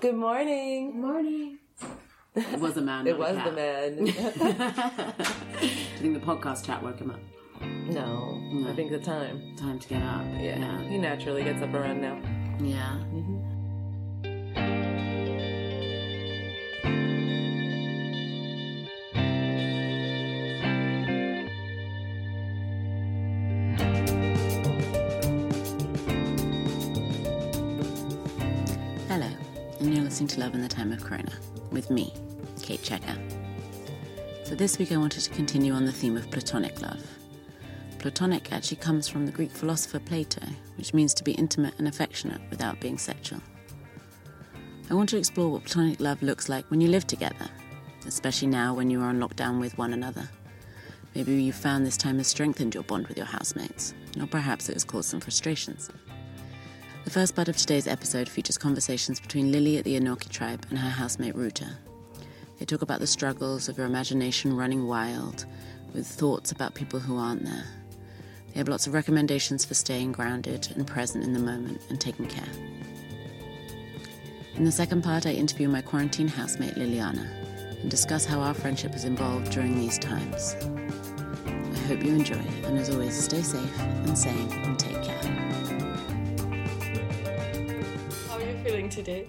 Good morning. Good morning. It was a man. It was the man. Do you think the podcast chat woke him up? no, No. I think the time. Time to get up. Yeah. Yeah. he naturally gets up around now. Yeah. Hello, listening to Love in the Time of Corona with me, Kate Checker. So this week I wanted to continue on the theme of platonic love. Platonic actually comes from the Greek philosopher Plato, which means to be intimate and affectionate without being sexual. I want to explore what platonic love looks like when you live together, especially now when you are on lockdown with one another. Maybe you found this time has strengthened your bond with your housemates, or perhaps it has caused some frustrations. The first part of today's episode features conversations between Lily at the Enoki tribe and her housemate Ruta. They talk about the struggles of your imagination running wild, with thoughts about people who aren't there. They have lots of recommendations for staying grounded and present in the moment and taking care. In the second part, I interview my quarantine housemate Liliana and discuss how our friendship has evolved during these times. I hope you enjoy, and as always, stay safe and sane and take today?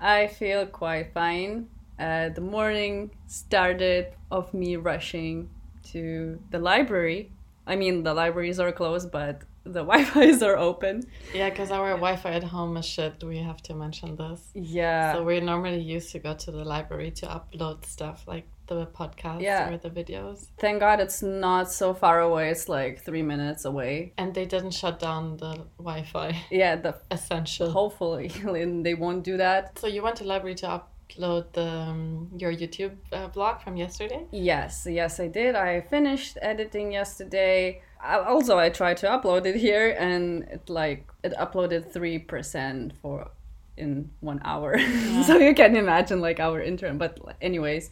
I feel quite fine. Uh, the morning started of me rushing to the library. I mean, the libraries are closed, but the Wi-Fi's are open. Yeah, because our Wi-Fi at home is shit. We have to mention this. Yeah, So we normally used to go to the library to upload stuff like the podcast Yeah. or the videos, thank God it's not so far away. It's like three minutes away. and they didn't shut down the Wi-Fi. Yeah, the Essential. hopefully they won't do that. So you went to library to upload the um, your YouTube uh, blog from yesterday. Yes, yes, I did. I finished editing yesterday. I, also, I tried to upload it here, and it like it uploaded three percent for in one hour. so you can imagine like our intern. But anyways,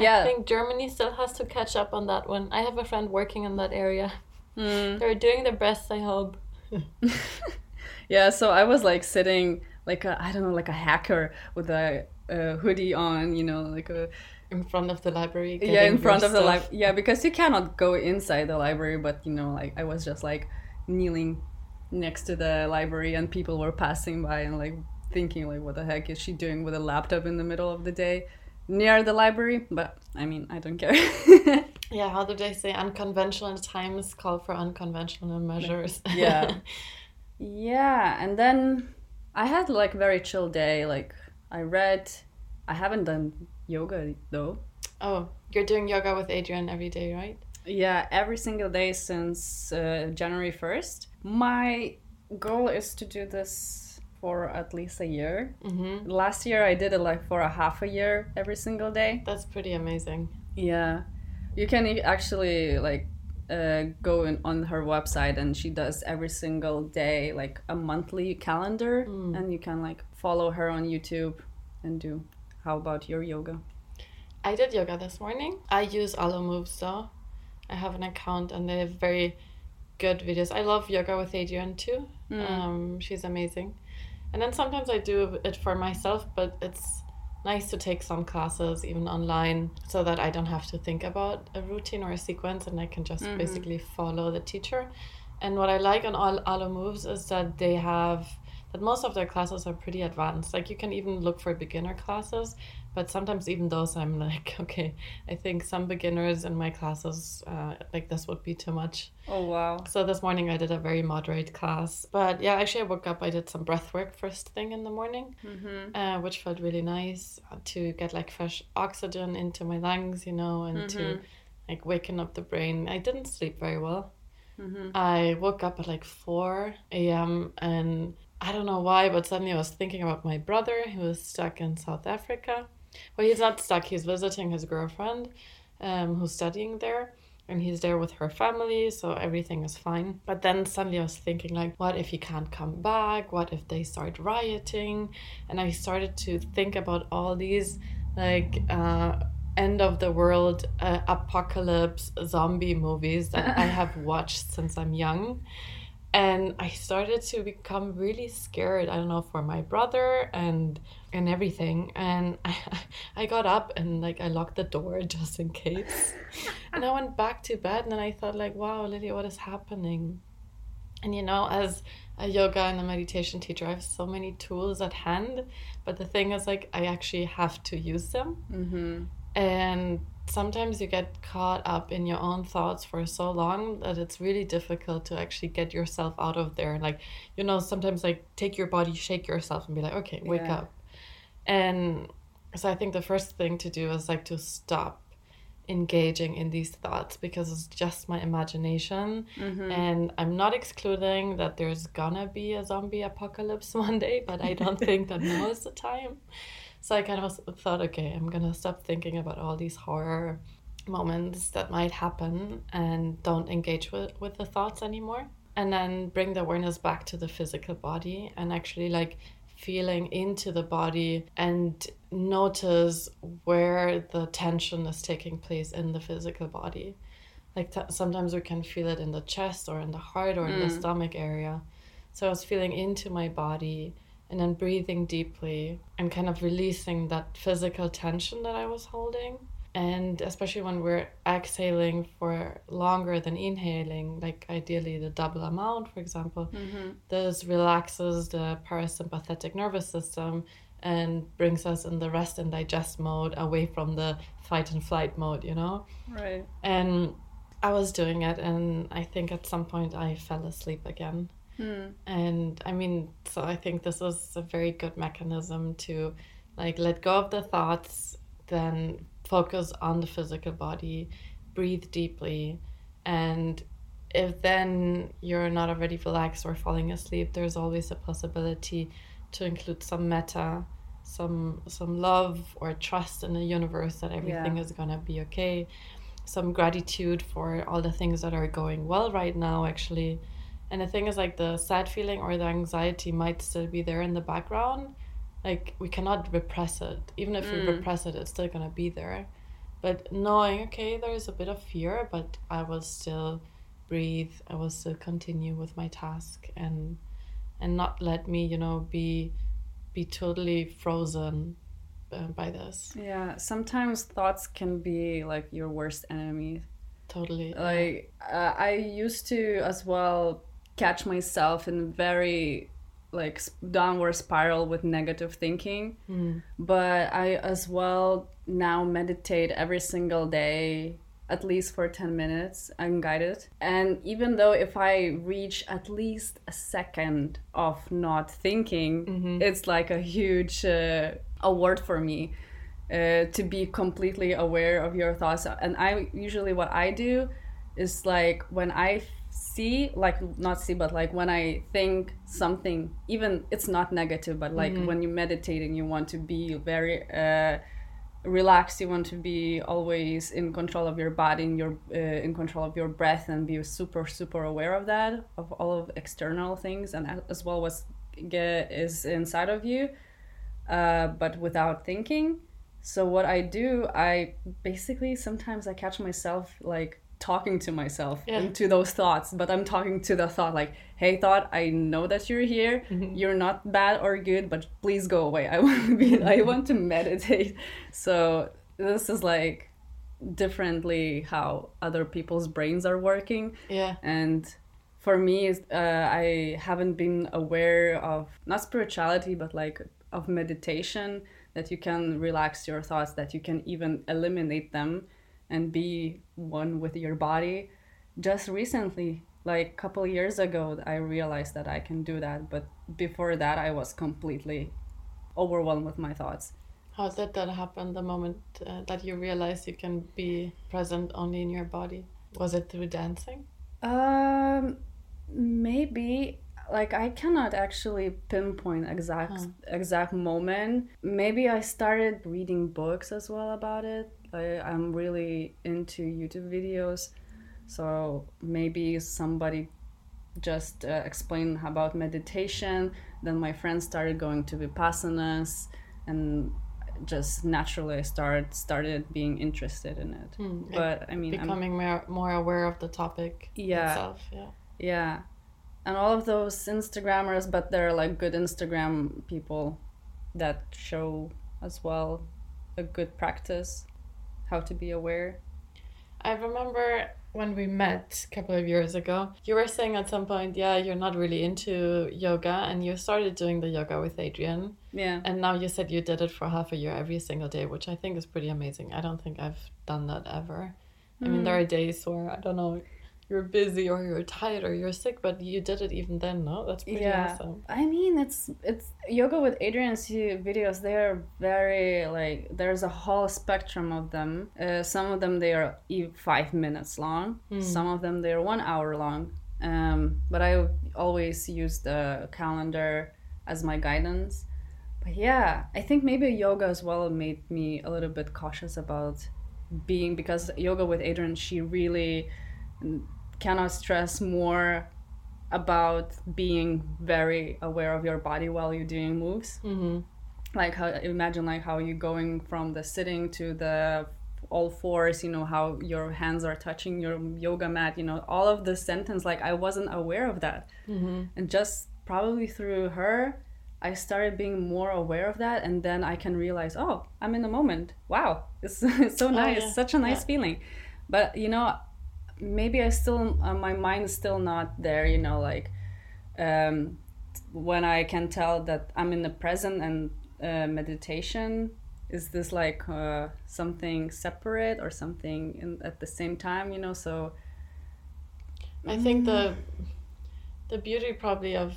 I think Germany still has to catch up on that one. I have a friend working in that area. Hmm. They're doing their best, I hope. yeah. So I was like sitting like a I don't know like a hacker with a, a hoodie on, you know, like a In front of the library. yeah in front your of the library yeah because you cannot go inside the library but you know like i was just like kneeling next to the library and people were passing by and like thinking like what the heck is she doing with a laptop in the middle of the day near the library but i mean i don't care Yeah, how do they say? Unconventional times call for unconventional measures. yeah yeah and then i had like very chill day like i read i haven't done yoga though oh, you're doing yoga with Adriene every day, right? Yeah, every single day since uh, January 1st. My goal is to do this for at least a year. Mm-hmm. Last year I did it like for a half a year every single day. That's pretty amazing. Yeah. You can actually like uh, go in on her website and she does every single day like a monthly calendar and you can like follow her on YouTube and do how about your yoga? I did yoga this morning. I use Alo Moves though. I have an account and they have very good videos. I love yoga with Adriene too. Um, she's amazing. And then sometimes I do it for myself, but it's nice to take some classes even online so that I don't have to think about a routine or a sequence and I can just mm-hmm. basically follow the teacher. And what I like on all Alo Moves is that they have that most of their classes are pretty advanced. Like you can even look for beginner classes, but sometimes even those I'm like, okay, I think some beginners in my classes uh, like this would be too much. Oh wow. So this morning I did a very moderate class, but yeah, actually I woke up. I did some breath work first thing in the morning, uh, which felt really nice uh, to get like fresh oxygen into my lungs, you know, and to like waken up the brain. I didn't sleep very well. I woke up at like 4 a.m. and I don't know why, but suddenly I was thinking about my brother who was stuck in South Africa. Well, he's not stuck, he's visiting his girlfriend um, who's studying there. And he's there with her family, so everything is fine. But then suddenly I was thinking, like, what if he can't come back? What if they start rioting? And I started to think about all these, like, uh, end of the world uh, apocalypse zombie movies that I have watched since I'm young. and I started to become really scared. I don't know for my brother and and everything. And I I got up and like I locked the door just in case. and I went back to bed and then I thought like, wow, Lily, what is happening? And you know, as a yoga and a meditation teacher, I have so many tools at hand. But the thing is, like, I actually have to use them. Mm-hmm. And sometimes you get caught up in your own thoughts for so long that it's really difficult to actually get yourself out of there. Like, you know, sometimes like take your body, shake yourself, and be like, okay, wake Yeah. up. And so I think the first thing to do is like to stop engaging in these thoughts because it's just my imagination. Mm-hmm. and i'm not excluding that there's gonna be a zombie apocalypse one day but i don't think that now is the time. So i kind of thought okay i'm gonna stop thinking about all these horror moments that might happen and don't engage with, with the thoughts anymore. And then bring the awareness back to the physical body and actually like feeling into the body and notice where the tension is taking place in the physical body. Like t- sometimes we can feel it in the chest or in the heart or in the mm. stomach area. So i was feeling into my body and then breathing deeply and kind of releasing that physical tension that i was holding and especially when we're exhaling for longer than inhaling like ideally the double amount for example mm-hmm. this relaxes the parasympathetic nervous system and brings us in the rest and digest mode away from the fight and flight mode you know Right. and I was doing it, and I think at some point I fell asleep again. Hmm. And I mean, so I think this is a very good mechanism to like let go of the thoughts, then focus on the physical body, breathe deeply, and if then you're not already relaxed or falling asleep, there's always a possibility to include some metta, some some love or trust in the universe that everything Yeah. is gonna be okay some gratitude for all the things that are going well right now actually and the thing is like the sad feeling or the anxiety might still be there in the background like we cannot repress it. Even if we repress it it's still going to be there. But knowing okay there's a bit of fear but i will still breathe. I will still continue with my task and and not let me you know be be totally frozen uh, by this. Yeah. Sometimes thoughts can be like your worst enemy. totally Like uh, I used to as well catch myself in very like downward spiral with negative thinking. But I as well now meditate every single day at least for 10 minutes unguided. And even though if i reach at least a second of not thinking it's like a huge uh, award for me uh, to be completely aware of your thoughts. And i usually what i do is like when i see like not see but like when i think something even it's not negative but like when you're meditating you want to be very uh, relaxed you want to be always in control of your body and your uh, in control of your breath and be super super aware of that of all of external things and as well what's get is inside of you uh, but without thinking. So what i do i basically sometimes i catch myself like talking to myself Yeah. and to those thoughts but i'm talking to the thought like hey thought i know that you're here. You're not bad or good but please go away. I want to be i want to meditate. So this is like differently how other people's brains are working. Yeah. And for me is, uh, i haven't been aware of not spirituality but like of meditation that you can relax your thoughts that you can even eliminate them and be one with your body just recently like a couple years ago i realized that i can do that but before that i was completely overwhelmed with my thoughts How did that happen the moment uh, that you realized you can be present only in your body? Was it through dancing? Um, maybe like I cannot actually pinpoint exact exact moment. Maybe I started reading books as well about it. I, I'm really into YouTube videos, so maybe somebody just uh, explained about meditation. Then my friends started going to vipassanas, and just naturally I started started being interested in it. But I mean, I'm- Becoming more more aware of the topic Yeah. itself. Yeah. Yeah. and all of those Instagrammers, but they're like good Instagram people that show as well a good practice, how to be aware. I remember when we met a couple of years ago, you were saying at some point, yeah, you're not really into yoga, and you started doing the yoga with Adriene. Yeah. And now you said you did it for half a year every single day, which I think is pretty amazing. I don't think I've done that ever. I mean, mm. there are days where, I don't know, you're busy or you're tired or you're sick, but you did it even then, no? That's pretty yeah. awesome. i mean it's it's yoga with adriene's videos they are very like there's a whole spectrum of them. Uh, some of them they are five minutes long. Some of them they are one hour long. Um, but i always use the calendar as my guidance. But yeah i think maybe yoga as well made me a little bit cautious about being because yoga with adriene she really mm, cannot stress more about being very aware of your body while you're doing moves Mm-hmm. like how imagine like how you're going from the sitting to the all fours you know how your hands are touching your yoga mat you know all of the sentence like i wasn't aware of that Mm-hmm. and just probably through her i started being more aware of that and then i can realize oh i'm in the moment wow it's, it's so nice yeah. such a nice Yeah. feeling but you know maybe i still uh, my mind is still not there you know like um, when i can tell that i'm in the present and uh, meditation is this like uh, something separate or something in, at the same time you know so I think the the beauty probably of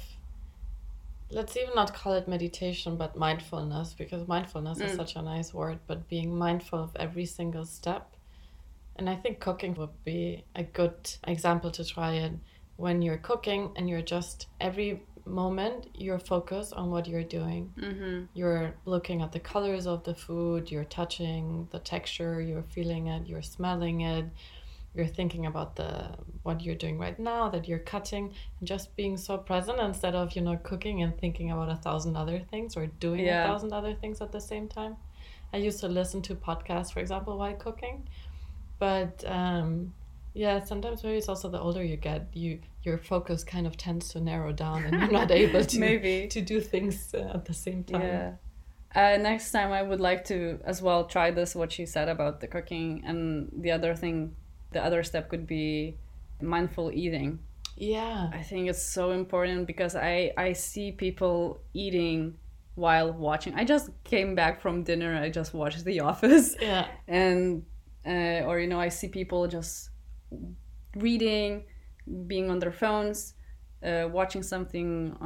let's even not call it meditation but mindfulness because mindfulness is Mm. such a nice word but being mindful of every single step and I think cooking would be a good example to try it. When you're cooking and you're just every moment you're focused on what you're doing. Mm-hmm. you're looking at the colors of the food you're touching the texture you're feeling it you're smelling it. You're thinking about the what you're doing right now that you're cutting. And just being so present instead of you know cooking and thinking about a thousand other things or doing Yeah. a thousand other things at the same time. I used to listen to podcasts for example while cooking but um yeah sometimes maybe it's also the older you get you your focus kind of tends to narrow down and you're not able to Maybe. to do things uh, at the same time Yeah. Uh, next time I would like to as well try this what she said about the cooking and the other thing the other step could be mindful eating. yeah I think it's so important because I I see people eating while watching. I just came back from dinner. I just watched The Office yeah and uh, or you know I see people just reading, being on their phones, uh, watching something uh,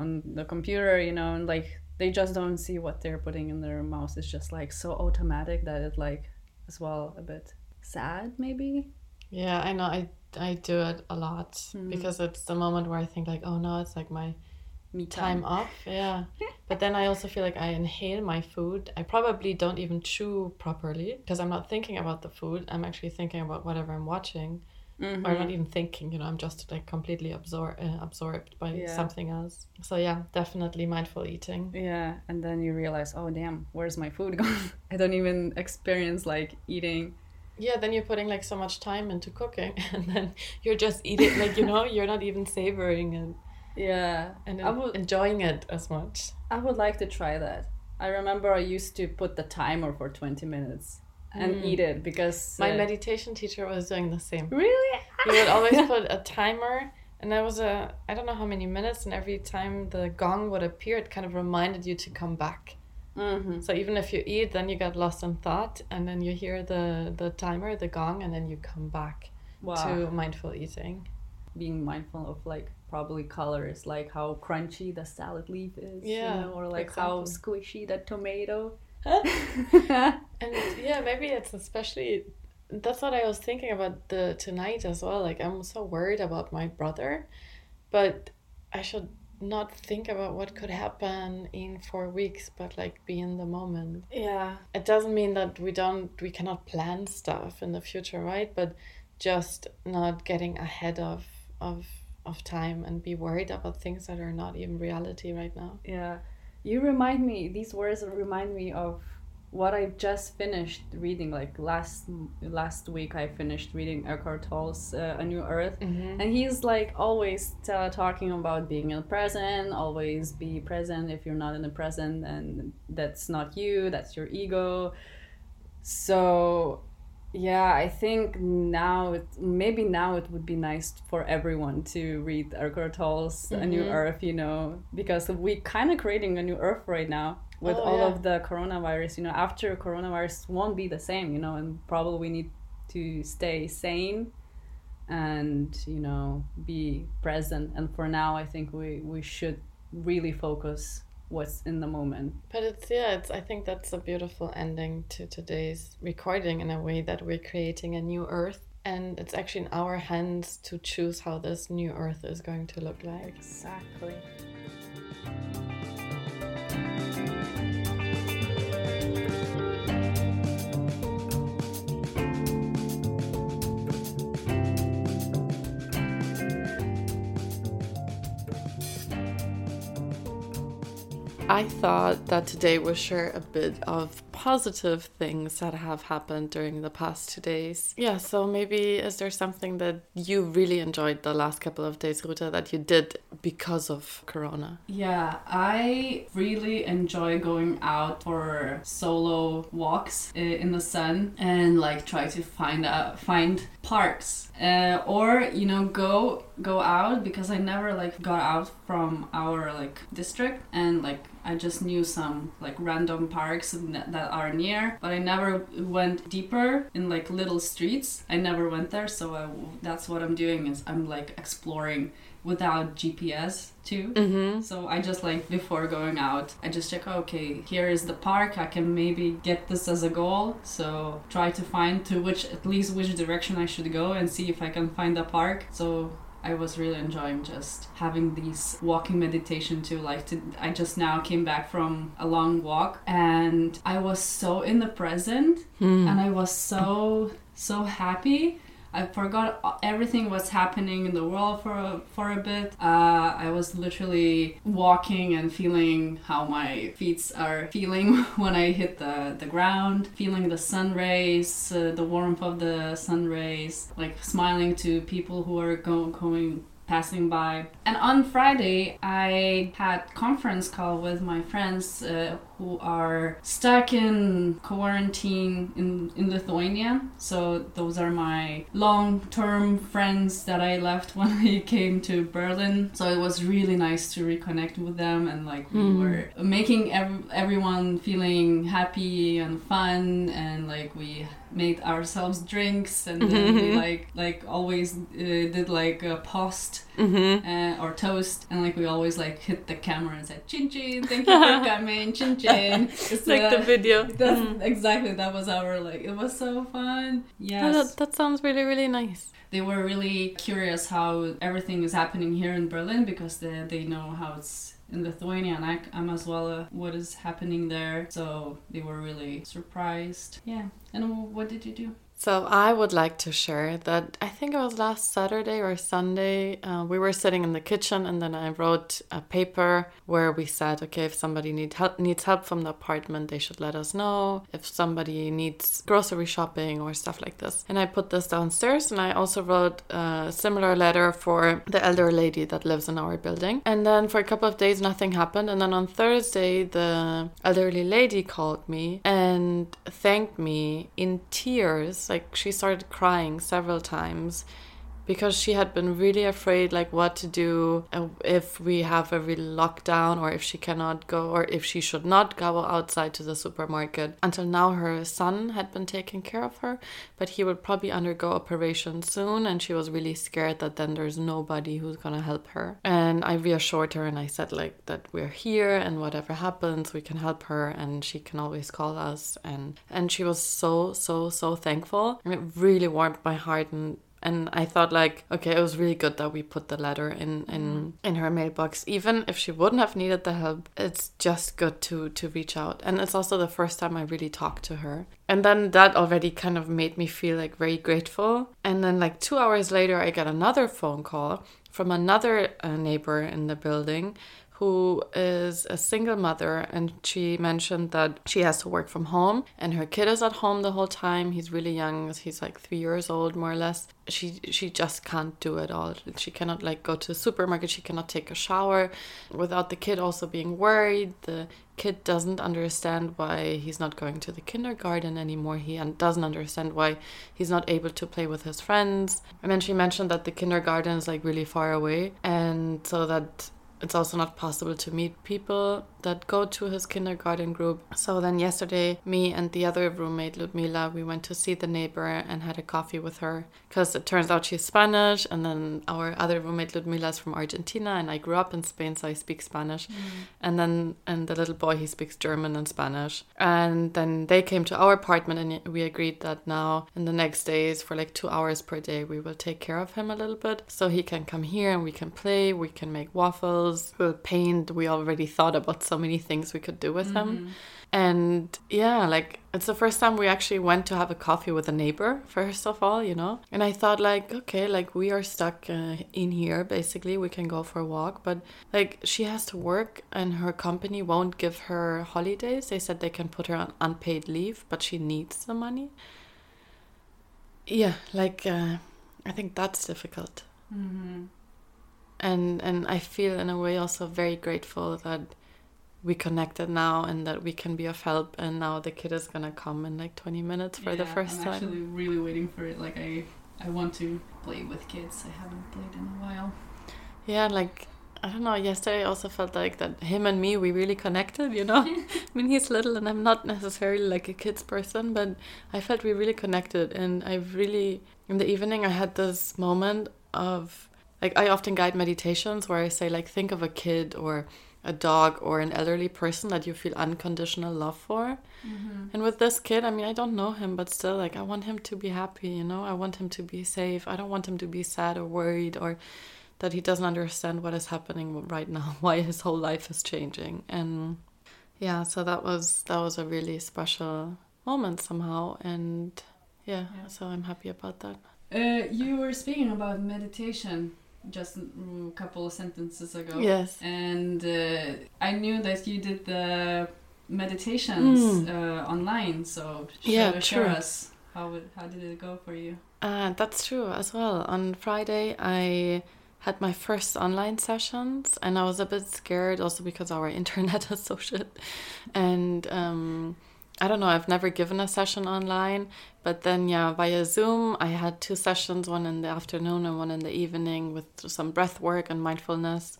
on the computer, you know, and like they just don't see what they're putting in their mouth. It's just like so automatic that it like as well a bit sad maybe. Yeah, I know. I I do it a lot because it's the moment where I think like, oh no, it's like my Me time off. Yeah, but then I also feel like I inhale my food. I probably don't even chew properly because I'm not thinking about the food. I'm actually thinking about whatever I'm watching, or I'm not even thinking. You know, I'm just like completely absor- uh, absorbed by Yeah. something else. So yeah, definitely mindful eating. Yeah, and then you realize, oh damn, where's my food gone? I don't even experience like eating. Yeah, then you're putting like so much time into cooking, and then you're just eating like you know you're not even savoring it Yeah, and I would enjoying it as much. I would like to try that. I remember I used to put the timer for twenty minutes and eat it because My uh, meditation teacher was doing the same. really He would always put a timer, and there was a I don't know how many minutes, and every time the gong would appear, it kind of reminded you to come back. mm-hmm. So even if you eat, then you get lost in thought, and then you hear the the timer, the gong, and then you come back wow. to mindful eating. being mindful of like probably colors, like how crunchy the salad leaf is, you Yeah, know, or like how squishy the tomato. And yeah, maybe it's especially that's what I was thinking about the tonight as well. Like I'm so worried about my brother, but I should not think about what could happen in four weeks, but like be in the moment. yeah, It doesn't mean that we don't we cannot plan stuff in the future, right? But just not getting ahead of of of time and be worried about things that are not even reality right now. yeah. You remind me. These words remind me of what I just finished reading, like last last week, I finished reading Eckhart Tolle's uh, A New Earth, and he's like always uh, talking about being in the present, always be present. If you're not in the present, then that's not you, that's your ego. So yeah, I think now it maybe now it would be nice for everyone to read Eckhart Tolle's A New mm-hmm. Earth, you know, because we kind of creating a new Earth right now with Oh, all yeah. of the coronavirus. You know, after coronavirus won't be the same, you know, and probably we need to stay sane and you know be present. And for now, I think we we should really focus what's in the moment. But it's yeah, it's I think that's a beautiful ending to today's recording in a way that we're creating a new earth and it's actually in our hands to choose how this new earth is going to look like. Exactly. I thought that today we'll share a bit of positive things that have happened during the past two days. Yeah, so maybe is there something that you really enjoyed the last couple of days, Ruta, that you did because of Corona? Yeah, I really enjoy going out for solo walks uh, in the sun and like try to find uh, find parks uh, or you know go go out because I never like got out from our like district and like I just knew some like random parks that are near, but I never went deeper in like little streets. I never went there, so I, that's what I'm doing is I'm like exploring without GPS too. Mm-hmm. So I just like before going out, I just check. Okay, here is the park. I can maybe get this as a goal. So try to find to which at least which direction I should go and see if I can find a park. So I was really enjoying just having these walking meditation too. Like to, I just now came back from a long walk and I was so in the present hmm. and I was so so happy. I forgot everything was happening in the world for a, for a bit. Uh, I was literally walking and feeling how my feet are feeling when I hit the, the ground, feeling the sun rays, uh, the warmth of the sun rays, like smiling to people who are go- going passing by. And on Friday, I had conference call with my friends uh, who are stuck in quarantine in, in Lithuania. So those are my long-term friends that I left when I came to Berlin. So it was really nice to reconnect with them and like we were making ev- everyone feeling happy and fun and like we made ourselves drinks and then we like like always uh, did like a post uh, or toast and like we always like hit the camera and said chin chin thank you for coming chin chin. It's Like the uh, video. that's exactly that was our like it was so fun. Oh, yes. that, that sounds really, really nice. they were really curious how everything is happening here in Berlin because they, they know how it's in Lithuania and I, I'm as well uh, what is happening there. So they were really surprised. Yeah. And what did you do So I would like to share that I think it was last Saturday or Sunday. Uh, we were sitting in the kitchen, and then I wrote a paper where we said, okay, if somebody need help, needs help from the apartment, they should let us know. If somebody needs grocery shopping or stuff like this, and I put this downstairs. And I also wrote a similar letter for the elder lady that lives in our building. And then for a couple of days, nothing happened. And then on Thursday, the elderly lady called me and thanked me in tears. Like she started crying several times because she had been really afraid like what to do if we have a real lockdown or if she cannot go or if she should not go outside to the supermarket. Until now her son had been taking care of her but he would probably undergo operation soon and she was really scared that then there's nobody who's gonna help her. And i reassured her and i said like that we're here and whatever happens we can help her and she can always call us. And and she was so so so thankful. And it really warmed my heart and and I thought like okay it was really good that we put the letter in in in her mailbox. Even if she wouldn't have needed the help it's just good to to reach out. And it's also the first time I really talked to her. And then that already kind of made me feel like very grateful. And then like 2 hours later I got another phone call from another uh, neighbor in the building who is a single mother, and she mentioned that she has to work from home, and her kid is at home the whole time. He's really young; he's like three years old, more or less. She she just can't do it all. She cannot like go to the supermarket. She cannot take a shower without the kid also being worried. The kid doesn't understand why he's not going to the kindergarten anymore. He un- doesn't understand why he's not able to play with his friends. And then she mentioned that the kindergarten is like really far away, and so that it's also not possible to meet people that go to his kindergarten group. So then yesterday, me and the other roommate, Ludmila, we went to see the neighbor and had a coffee with her because it turns out she's Spanish. And then our other roommate, Ludmila, is from Argentina, and I grew up in Spain, so I speak Spanish. Mm. And then and the little boy, he speaks German and Spanish. And then they came to our apartment, and we agreed that now in the next days, for like two hours per day, we will take care of him a little bit, so he can come here and we can play, we can make waffles, we'll paint. We already thought about so many things we could do with him. And yeah, like it's the first time we actually went to have a coffee with a neighbor, first of all, you know. And I thought, like, okay, like we are stuck uh, in here, basically, we can go for a walk. But like she has to work and her company won't give her holidays. They said they can put her on unpaid leave, but she needs the money. Yeah, like uh, I think that's difficult and and I feel in a way also very grateful that we connected now and that we can be of help and now the kid is gonna come in like 20 minutes for the Yeah, 1st I'm time actually really waiting for it. Like I, I want to play with kids. I haven't played in a while. yeah like I don't know yesterday I also felt like that him and me we really connected you know I mean he's little and I'm not necessarily like a kids person but I felt we really connected and I really in the evening I had this moment of like I often guide meditations where I say like think of a kid or a dog or an elderly person that you feel unconditional love for. And with this kid, I mean, I don't know him, but still, like, I want him to be happy, you know? I want him to be safe. I don't want him to be sad or worried or that he doesn't understand what is happening right now, why his whole life is changing. And yeah, so that was that was a really special moment somehow and yeah, Yeah. so I'm happy about that. Uh, you were speaking about meditation just a couple of sentences ago. Yes. And uh, I knew that you did the meditations Mm. uh, online. So Yeah, share, share true. us how how did it go for you? Uh, that's true as well. On Friday, I had my first online sessions, and I was a bit scared also because our internet is so shit. And um, I don't know, I've never given a session online, but then, yeah, via Zoom, I had two sessions one in the afternoon and one in the evening with some breath work and mindfulness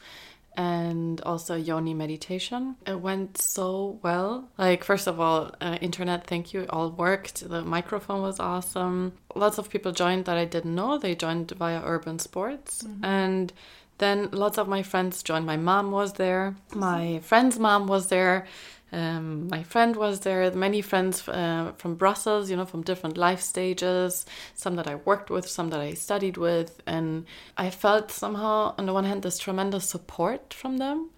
and also yoni meditation. It went so well. Like first of all, uh, internet, thank you, it all worked. The microphone was awesome. Lots of people joined that I didn't know. They joined via Urban Sports, and then lots of my friends joined. My mom was there. My friend's mom was there. Um, my friend was there. Many friends uh, from Brussels, you know, from different life stages. Some that I worked with, some that I studied with, and I felt somehow, on the one hand, this tremendous support from them,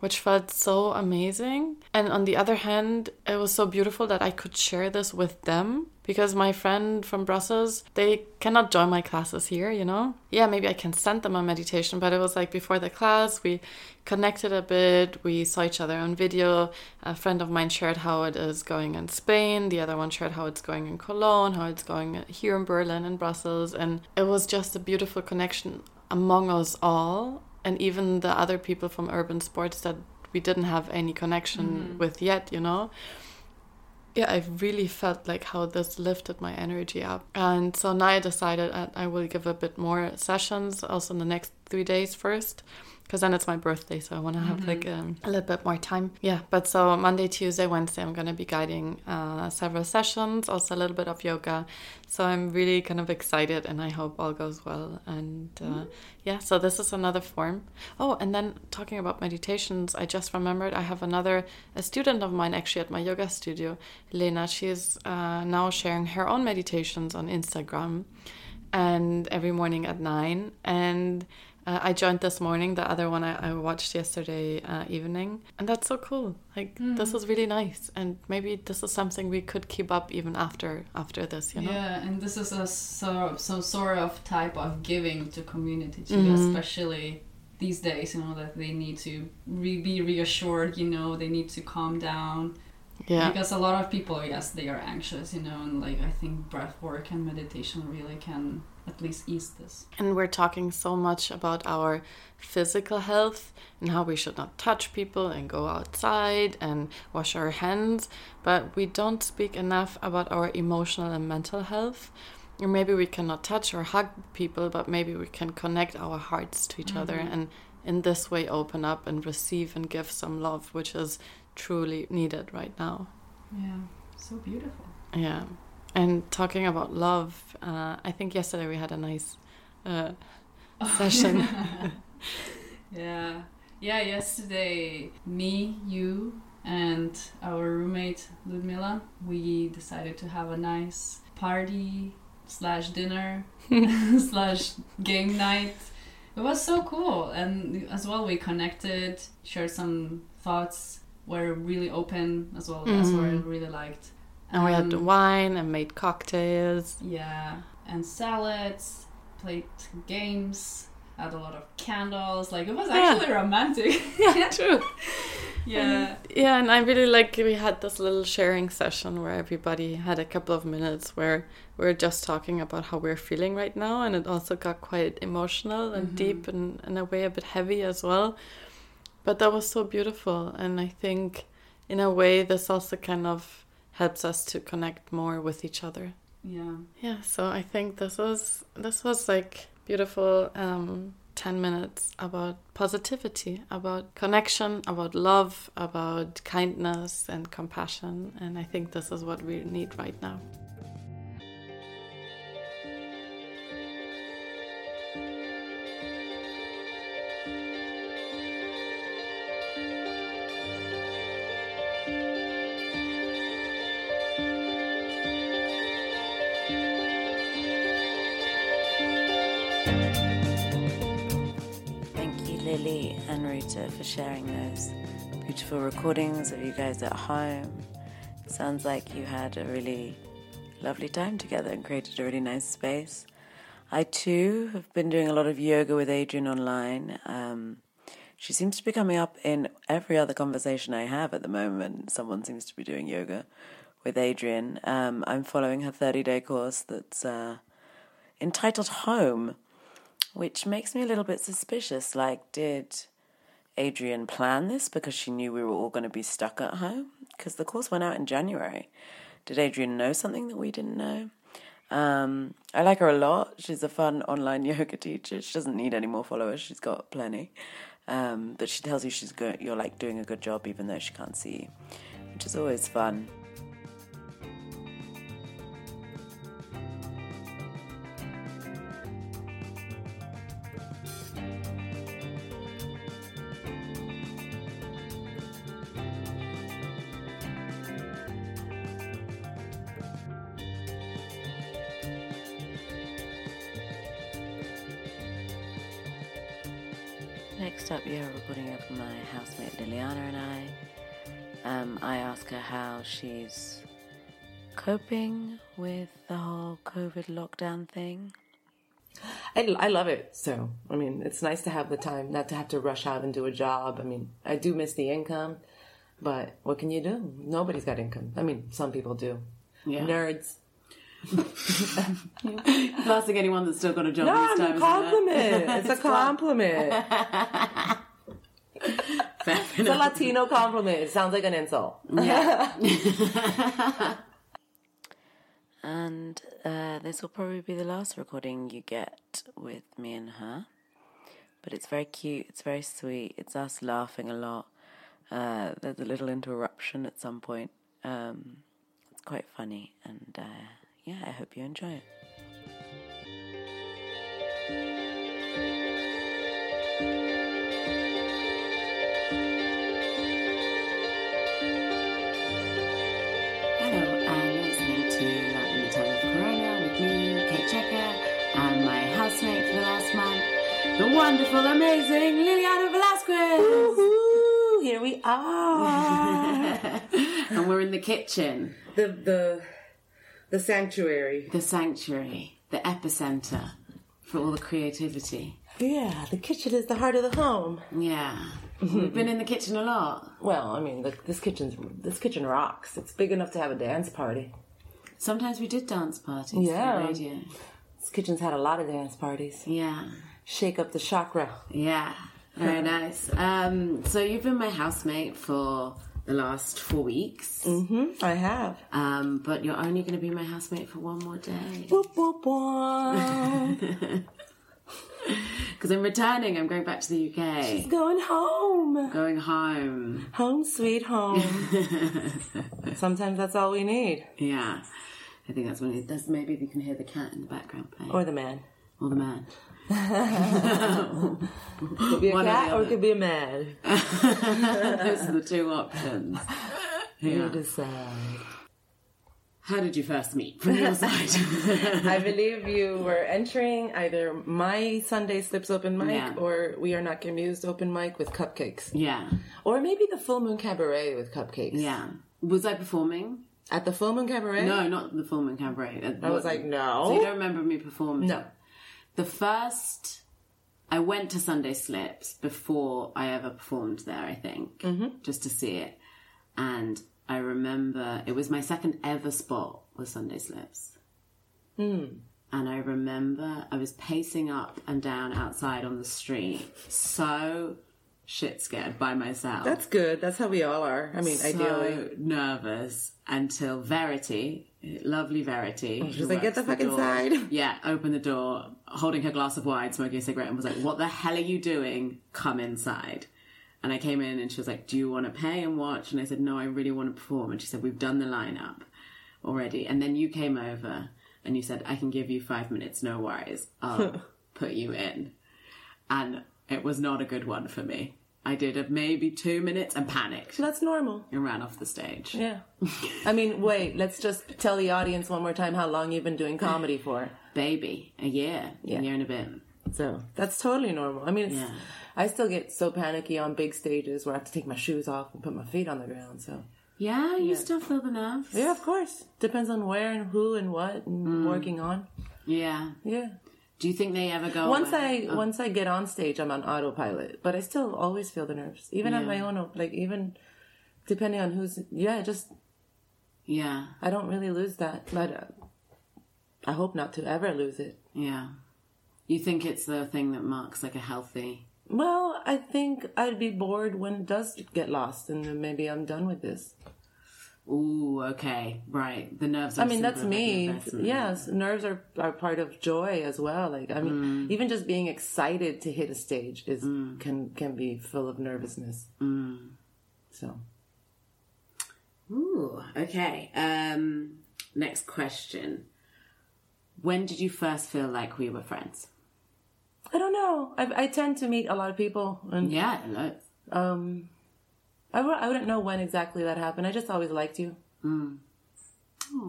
which felt so amazing. And on the other hand, it was so beautiful that I could share this with them because my friend from Brussels, they cannot join my classes here, you know? Yeah, maybe I can send them a meditation, but it was like before the class, we connected a bit, we saw each other on video. A friend of mine shared how it is going in Spain, the other one shared how it's going in Cologne, how it's going here in Berlin and Brussels, and it was just a beautiful connection among us all and even the other people from urban sports that we didn't have any connection mm-hmm. with yet, you know. Yeah, I really felt like how this lifted my energy up. And so now I decided I, I will give a bit more sessions also in the next three days first. Because then it's my birthday, so I want to have like um, a little bit more time. Yeah, but so Monday, Tuesday, Wednesday, I'm going to be guiding uh, several sessions, also a little bit of yoga. So I'm really kind of excited and I hope all goes well. And uh, yeah, so this is another form. Oh, and then talking about meditations, I just remembered I have another a student of mine actually at my yoga studio, Lena. She is uh, now sharing her own meditations on Instagram, and every morning at nine. And uh, I joined this morning. The other one I, I watched yesterday uh, evening, and that's so cool. Like this is really nice, and maybe this is something we could keep up even after after this. You know. Yeah, and this is a so, some sort of type of giving to community too, Mhm. especially these days, you know, that they need to re- be reassured, you know, they need to calm down. Yeah. Because a lot of people, yes, they are anxious, you know, and like I think breath work and meditation really can at least ease this. And we're talking so much about our physical health and how we should not touch people and go outside and wash our hands, but we don't speak enough about our emotional and mental health. Or maybe we cannot touch or hug people, but maybe we can connect our hearts to each other mm-hmm. and in this way open up and receive and give some love, which is truly needed right now. Yeah, so beautiful. Yeah. And talking about love, uh, I think yesterday we had a nice uh, session. Yeah. Yeah, yesterday, me, you, and our roommate Ludmila, we decided to have a nice party slash dinner slash game night. It was so cool. And as well, we connected, shared some thoughts, were really open as well. That's what I really liked. And we had Um, wine and made cocktails. yeah, and salads, played games, had a lot of candles. Like, it was Yeah. actually romantic. Yeah, true. yeah. Yeah, and I really like we had this little sharing session where everybody had a couple of minutes where we are just talking about how we're feeling right now, and it also got quite emotional and deep and in a way a bit heavy as well. But that was so beautiful, and I think in a way this also kind of helps us to connect more with each other. Yeah. Yeah, so I think this was this was like beautiful um 10 minutes about positivity, about connection, about love, about kindness and compassion, and I think this is what we need right now. Sharing those beautiful recordings of you guys at home. Sounds like you had a really lovely time together and created a really nice space. I too have been doing a lot of yoga with Adriene online. Um, she seems to be coming up in every other conversation I have at the moment. Someone seems to be doing yoga with Adriene. Um, I'm following her 30 day course that's uh, entitled Home which makes me a little bit suspicious. Like, did Adriene plan this because she knew we were all going to be stuck at home? Because the course went out in January. Did Adriene know something that we didn't know? Um, I like her a lot. She's a fun online yoga teacher. She doesn't need any more followers. She's got plenty. Um, but she tells you she's good. You're like doing a good job, even though she can't see you, which is always fun. Um, I ask her how she's coping with the whole COVID lockdown thing. I, I love it. So, I mean, it's nice to have the time, not to have to rush out and do a job. I mean, I do miss the income, but what can you do? Nobody's got income. I mean, some people do. Yeah. Nerds. Blasting anyone that's still got a job No, this it's time. a compliment. It's a compliment. It's a Latino compliment. It sounds like an insult. Yeah. And uh, this will probably be the last recording you get with me and her. But it's very cute, it's very sweet, it's us laughing a lot. Uh, there's a little interruption at some point. Um, it's quite funny, and uh, yeah, I hope you enjoy it. Wonderful, amazing Liliana Velasquez. Woohoo! Here we are. and we're in the kitchen, the the the sanctuary. the sanctuary, the epicenter for all the creativity. Yeah, the kitchen is the heart of the home. Yeah. Mm-hmm. We've been in the kitchen a lot. Well, I mean, the, this kitchen's this kitchen rocks. It's big enough to have a dance party. Sometimes we did dance parties Yeah. This kitchen's had a lot of dance parties. Yeah. Shake up the chakra. Yeah. Very nice. Um, so you've been my housemate for the last four weeks. Mm-hmm. I have. Um, but you're only going to be my housemate for one more day. Because I'm returning. I'm going back to the UK. She's going home. Going home. Home, sweet home. Sometimes that's all we need. Yeah. I think that's when it does. Maybe you can hear the cat in the background playing. Or the man. or the man. Could be a One cat or it could be a man. Those are the two options. You Yeah. decide. How did you first meet from your side? I believe you were entering either my Sunday Slips open mic Yeah. or We Are Not Confused open mic with cupcakes. yeah. Or maybe the Full Moon Cabaret with cupcakes. Yeah. Was I performing? At the Full Moon Cabaret? No, not the Full Moon Cabaret. I was like, So you don't remember me performing? No. The first, I went to Sunday Slips before I ever performed there, I think, Mm-hmm. just to see it. And I remember it was my second ever spot with Sunday Slips. Hmm. And I remember I was pacing up and down outside on the street, so shit scared by myself. That's good. That's how we all are. I mean, so ideally. nervous until Verity, lovely Verity, who She's like, "Get works the fucking door," side. Yeah, opened the door, holding her glass of wine, smoking a cigarette, and was like, "What the hell are you doing? Come inside." And I came in, and she was like, "Do you want to pay and watch?" And I said, "No, I really want to perform." And she said, "We've done the lineup already." And then you came over, and you said, "I can give you five minutes, no worries. I'll put you in." And it was not a good one for me. I did a maybe two minutes and panicked That's normal. and ran off the stage. Yeah. I mean, wait, let's just tell the audience one more time how long you've been doing comedy for. Baby, a year, Yeah. a year and a bit. So that's totally normal. I mean, it's, Yeah. I still get so panicky on big stages where I have to take my shoes off and put my feet on the ground. So, Yeah, you still feel the nerves. yeah, of course. Depends on where and who and what and Mm. working on. Yeah. Yeah. Do you think they ever go Once away? I once I get on stage, I'm on autopilot, but I still always feel the nerves, even on my own. Like even depending on who's, yeah, just Yeah, I don't really lose that. But uh, I hope not to ever lose it. yeah. You think it's the thing that marks like a healthy. Well, I think I'd be bored when it does get lost, and then maybe I'm done with this. Ooh, okay, right. The nerves. Are I mean, that's me. Yes, nerves are, are part of joy as well. Like, I mean, even just being excited to hit a stage is can can be full of nervousness. So, Ooh, okay. Um, next question. When did you first feel like we were friends? I don't know. I, I tend to meet a lot of people, and Yeah, um, I w- I wouldn't know when exactly that happened. I just always liked you. Mm.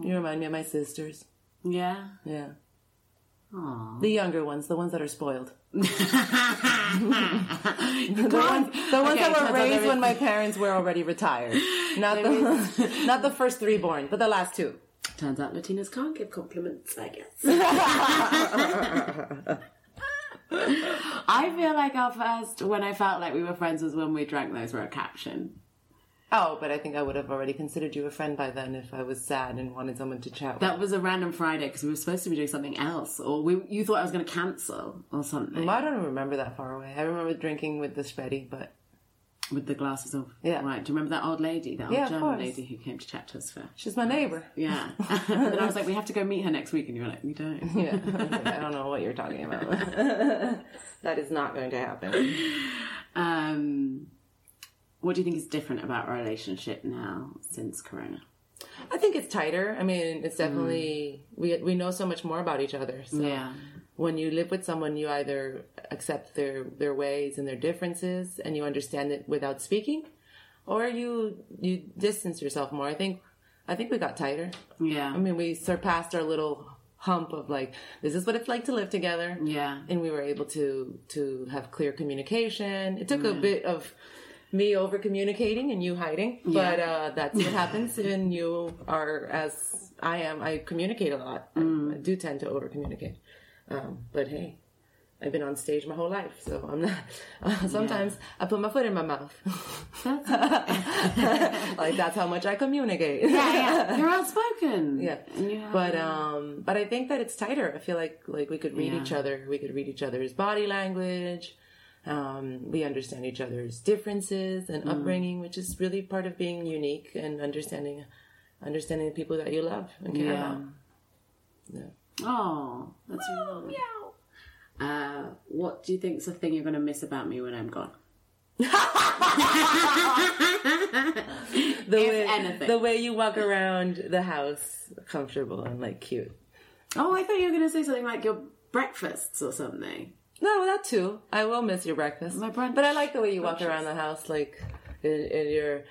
You remind me of my sisters. Yeah. Yeah, Aw. the younger ones, the ones that are spoiled. the ones, the ones Okay, that were raised when my parents were already retired. Not the not the first three born, but the last two. Turns out Latinas can't give compliments, I guess. I feel like our first, when I felt like we were friends, was when we drank those Rotkäppchen. Oh, but I think I would have already considered you a friend by then if I was sad and wanted someone to chat with. That was a random Friday because we were supposed to be doing something else, or we you thought I was going to cancel or something I don't remember that far away. I remember drinking with the Spetty, but with the glasses of Yeah. Right? Do you remember that old lady, that old Yeah, German lady who came to chat to us for? she's my neighbor. Yeah. and then I was like, we have to go meet her next week, and you were like, we don't. Yeah, I don't know what you're talking about. that is not going to happen. Um, what do you think is different about our relationship now since Corona? I think it's tighter. I mean, it's mm. definitely we we know so much more about each other. So Yeah. when you live with someone, you either accept their their ways and their differences, and you understand it without speaking, or you you distance yourself more. I think I think we got tighter. Yeah. I mean, we surpassed our little hump of like this is what it's like to live together. Yeah. and we were able to to have clear communication. It took a bit of me over communicating and you hiding, but uh, that's what happens. And you are as I am. I communicate a lot. I, I do tend to over communicate, um, but hey, I've been on stage my whole life, so I'm not. Uh, sometimes I put my foot in my mouth. like that's how much I communicate. yeah, yeah. You're outspoken. Yeah. But um but I think that it's tighter. I feel like like we could read Yeah. each other. We could read each other's body language. Um we understand each other's differences and Mm. upbringing, which is really part of being unique and understanding understanding the people that you love and care Yeah. about. Yeah. Oh, that's really lovely. Uh, what do you think's the thing you're going to miss about me when I'm gone? The If way anything. the way you walk around the house comfortable and like cute. Oh, I thought you were going to say something like your breakfasts or something. No, that too. I will miss your breakfast. My brunch- But I like the way you walk around the house, like in, in your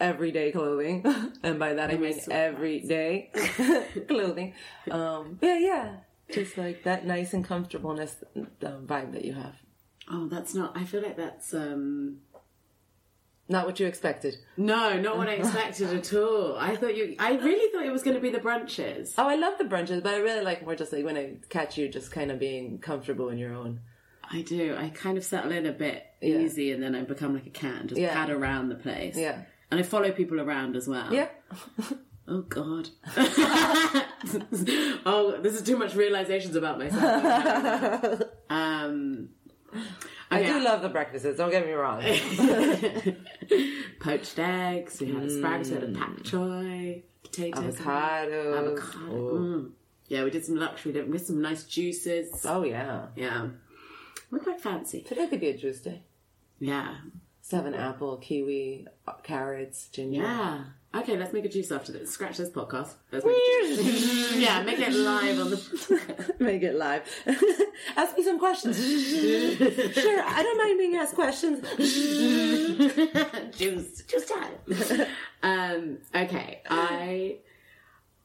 everyday clothing, and by that I mean everyday clothing. Um, yeah, yeah, just like that nice and comfortableness um, vibe that you have. Oh, that's not. I feel like that's um. Not what you expected. No, not what I expected at all. I thought you. I really thought it was going to be the brunches. Oh, I love the brunches, but I really like more just like when I catch you, just kind of being comfortable in your own. I do. I kind of settle in a bit Yeah. easy, and then I become like a cat and just Yeah. pad around the place. Yeah. And I follow people around as well. Yeah. Oh God. oh, this is too much realizations about myself. um. I okay. do love the breakfasts. Don't get me wrong. poached eggs. We had asparagus. We had a pak choy, potatoes, Avocado. avocado. Mm. Yeah, we did some luxury. Didn't we? We had some nice juices. Oh yeah. Yeah, we're quite fancy. Today could be a juice day. Yeah, Seven apple, kiwi, uh, carrots, ginger. yeah. Okay, let's make a juice after this. Scratch this podcast. Let's make a juice. yeah, make it live on the. Make it live. Ask me some questions. sure, I don't mind being asked questions. juice, juice time. um. Okay, I.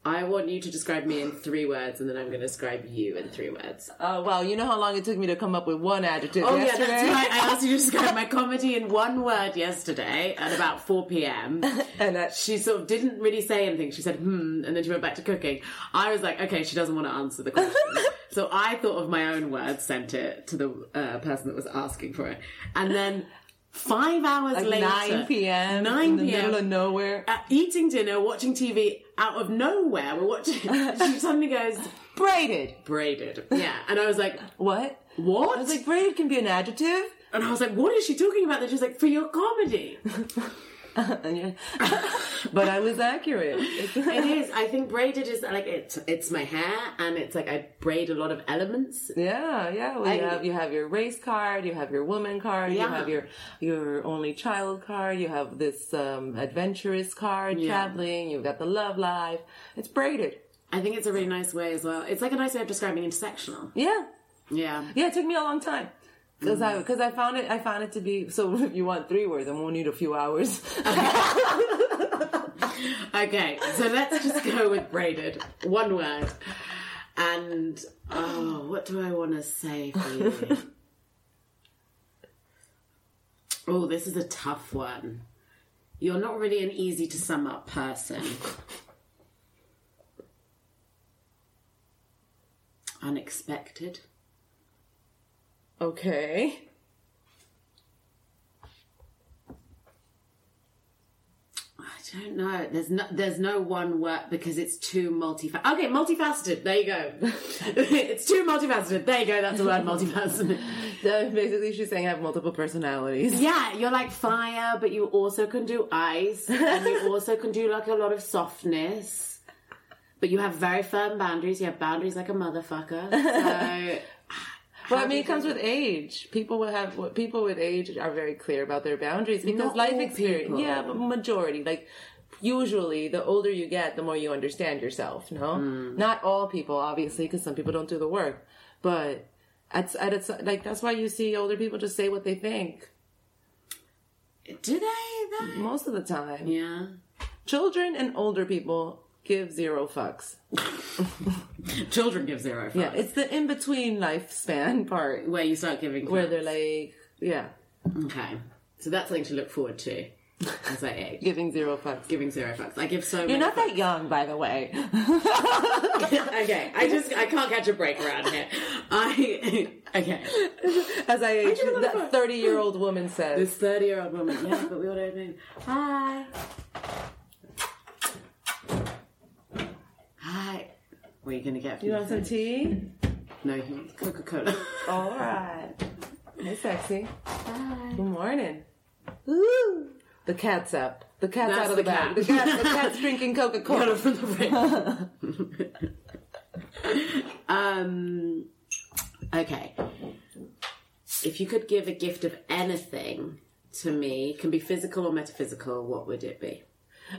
I want you to describe me in three words, and then I'm going to describe you in three words. Oh, well, you know how long it took me to come up with one adjective Oh yesterday? yeah, that's right. I asked you to describe my comedy in one word yesterday at about 4 p.m. And that, She sort of didn't really say anything. She said, hmm, and then she went back to cooking. I was like, okay, she doesn't want to answer the question. so I thought of my own words, sent it to the uh, person that was asking for it. And then five hours like later... 9 p.m. 9 in the p.m. middle of nowhere. uh, eating dinner, watching TV, out of nowhere, we're watching... she suddenly goes, Braided. braided. Yeah. And I was like, What? what? I was like, braided can be an adjective? And I was like, what is she talking about? And she's like, for your comedy. But I was accurate. it is. I think braided is like it's it's my hair and it's like I braid a lot of elements. Yeah, yeah. Well, I- you have you have your race card, you have your woman card, you have your your only child card, you have this um, adventurous card, Yeah. traveling. You've got the love life. It's braided. I think it's a really nice way as well. It's like a nice way of describing intersectional. Yeah, Yeah. yeah. It took me a long time because I mm. because I found it I found it to be so. If you want three words, I'm gonna need a few hours. Okay, so let's just go with braided. One word. And oh, what do I want to say for you? oh, this is a tough one. You're not really an easy to sum up person. Unexpected. Okay. I don't know. There's no there's no one word because it's too multifaceted. Okay, multifaceted. There you go. it's too multifaceted. There you go. That's the word multifaceted. So basically, she's saying I have multiple personalities. Yeah, you're like fire, but you also can do ice, and you also can do like a lot of softness. But you have very firm boundaries. You have boundaries like a motherfucker. So Well, I mean, it comes with age. People will have people with age are very clear about their boundaries because Not life experience. people. Yeah, but majority, like usually, the older you get, the more you understand yourself. No, Hmm. not all people, obviously, because some people don't do the work. But at, at it's like that's why you see older people just say what they think do they? Most of the time. Yeah. Children and older people give zero fucks. Children give zero fucks. Yeah, it's the in between lifespan part where you start giving. where they're like, yeah, okay. So that's something to look forward to as I age. giving zero fucks. Giving zero fucks. I give so. You're not that young, by the way. okay, I just I can't catch a break around here. I okay. As I age, you another phone? that thirty-year-old woman says. This thirty-year-old woman. Yeah, but we all don't know. Hi. What are you gonna get? For You want some tea? No, he wants Coca-Cola. All right. Hey, sexy. Good morning. Ooh. The cat's up. The cat's That's out of the, the bag. cat. The, cat, the cat's drinking Coca Cola. from the fridge. um. Okay. If you could give a gift of anything to me, it can be physical or metaphysical, what would it be?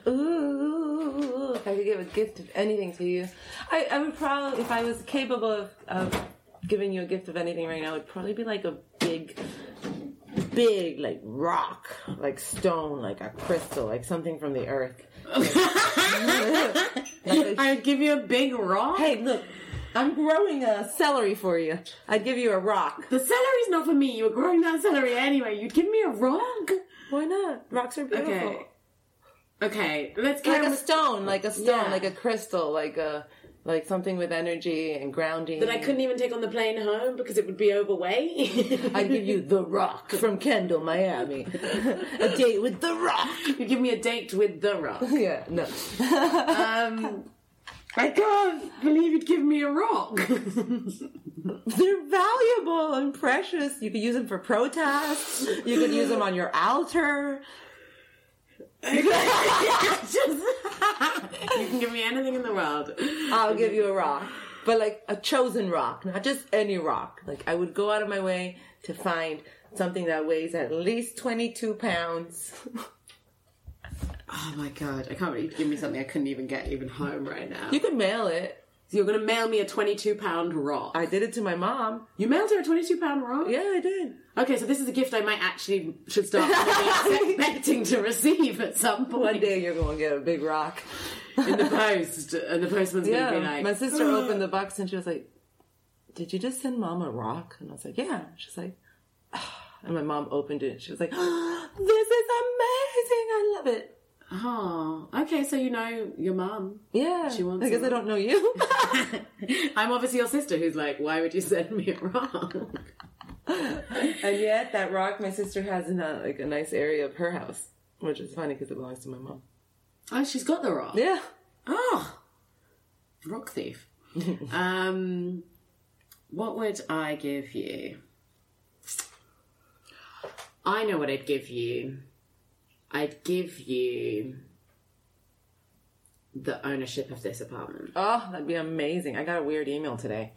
Ooh, if I could give a gift of anything to you, I, I would probably, if I was capable of, of giving you a gift of anything right now, it would probably be like a big, big, like rock, like stone, like a crystal, like something from the earth. I'd give you a big rock. Hey, look, I'm growing a celery for you. I'd give you a rock. The celery's not for me. You were growing that celery anyway. You'd give me a rock. Why not? Rocks are beautiful. Okay. Okay, let's Like carry a on. stone, like a stone, Yeah. like a crystal, like a like something with energy and grounding. that I couldn't even take on the plane home because it would be overweight. I'd give you the Rock from Kendall, Miami. a date with the Rock. you give me a date with the rock. Yeah, no. Um, I can't believe you'd give me a rock. They're valuable and precious. You could use them for protests. You could use them on your altar. You can give me anything in the world. I'll give you a rock. But like a chosen rock, not just any rock. Like I would go out of my way to find something that weighs at least 22 pounds. Oh my god, I can't believe you'd give me something I couldn't even get even home right now. You could mail it. You're going to mail me a 22 pound rock. I did it to my mom. you mailed her a 22 pound rock? Yeah, I did. Okay, so this is a gift I might actually should start expecting to receive at some point. One day you're going to get a big rock. in the post, and the postman's Yeah, going to be like, my sister opened the box and she was like, "Did you just send mom a rock?" And I was like, "Yeah." She's like, ah. and my mom opened it. And she was like, ah, "This is amazing! I love it." Oh, okay, so you know your mom. Yeah, She wants Because I guess a I don't know you. I'm obviously your sister who's like, why would you send me a rock? and yet, that rock my sister has in a like a nice area of her house, which is funny because it belongs to my mom. Oh, she's got the rock. Yeah. Oh, rock thief. um, what would I give you? I know what I'd give you. I'd give you the ownership of this apartment. Oh, that'd be amazing. I got a weird email today.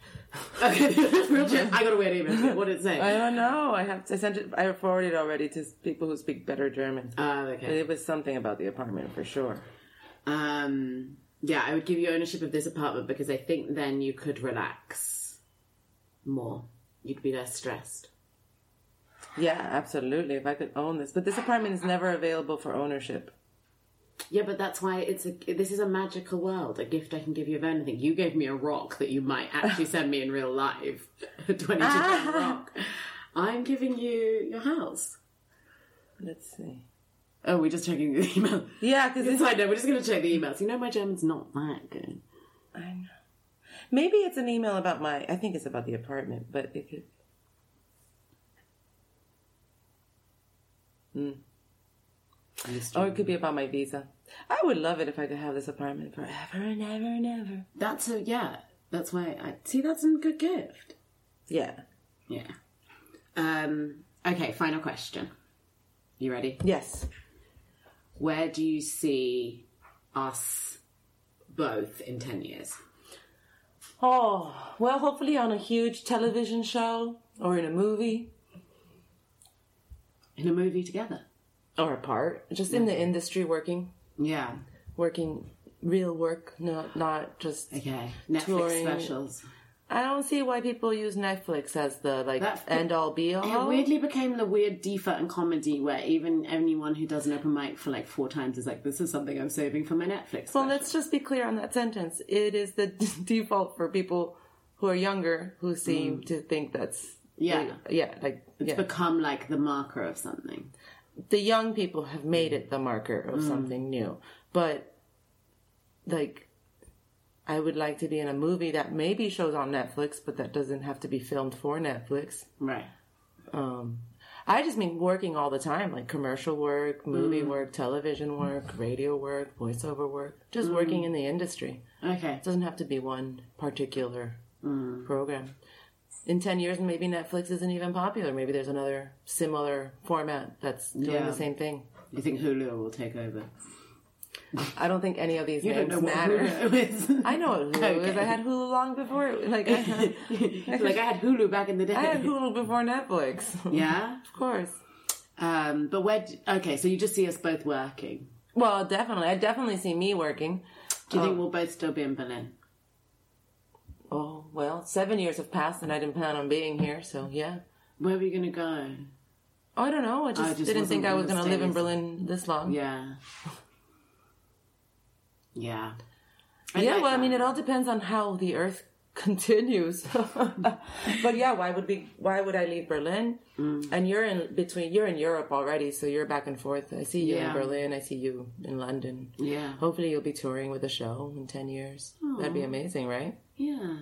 Okay. I got a weird email. What did it say? I don't know. I have I sent it. I forwarded it already to people who speak better German. Oh, But okay. it was something about the apartment for sure. Um, yeah, I would give you ownership of this apartment because I think then you could relax more. You'd be less stressed. Yeah, absolutely. If I could own this, but this apartment is never available for ownership. Yeah, but that's why it's a. This is a magical world. A gift I can give you of anything. You gave me a rock that you might actually send me in real life. A twenty-two pound rock. I'm giving you your house. Let's see. Oh, we're just checking the email. Yeah, because It's like No, we're just going to check the emails. You know, my German's not that good. I know. Maybe it's an email about my. I think it's about the apartment, but it could. Or it could be about my visa. I would love it if I could have this apartment forever and ever and ever. That's a yeah. That's why I see. That's a good gift. Yeah. Yeah. Um. Okay. Final question. You ready? Yes. Where do you see us both in ten years? Oh, well, hopefully on a huge television show or in a movie In a movie together. or apart, just in the industry working, Yeah. working real work, not not just. Okay. Netflix Touring. specials. I don't see why people use Netflix as the like That- end all be all. It weirdly became the weird default in comedy where even anyone who does an open mic for like four times is like, "This is something I'm saving for my Netflix." Well, special." let's just be clear on that sentence. It is the default for people who are younger who seem to think that's Mm. Yeah. yeah, like it's yeah. become like the marker of something. the young people have made it the marker Mm. of something new. But like I would like to be in a movie that maybe shows on Netflix, but that doesn't have to be filmed for Netflix. Right. Um, I just mean working all the time, like commercial work, movie work, television work, radio work, voiceover work, just working in the industry. Okay. It doesn't have to be one particular program. In 10 years, maybe Netflix isn't even popular. Maybe there's another similar format that's doing Yeah. the same thing. You think Hulu will take over? I don't think any of these You names matter. Hulu is. I know what Hulu is. I had Hulu long before. Like, I, like I had Hulu back in the day. I had Hulu before Netflix. Yeah. of course. Um, but where? Okay, so you just see us both working. Well, definitely. I definitely see me working. Do you think we'll both still be in Berlin? Oh, well, seven years have passed and I didn't plan on being here, so yeah. Where are you gonna go? Oh, I don't know. I just, just didn't think I was going to live in. Berlin this long. Yeah. Yeah. I yeah, like well, I mean, it all depends on how the Earth continues. but yeah, why would be? Why would I leave Berlin? Mm. And you're in between. You're in Europe already, so you're back and forth. I see you Yeah. in Berlin. I see you in London. Yeah. Hopefully, you'll be touring with a show in ten years. That'd be amazing, right? Yeah.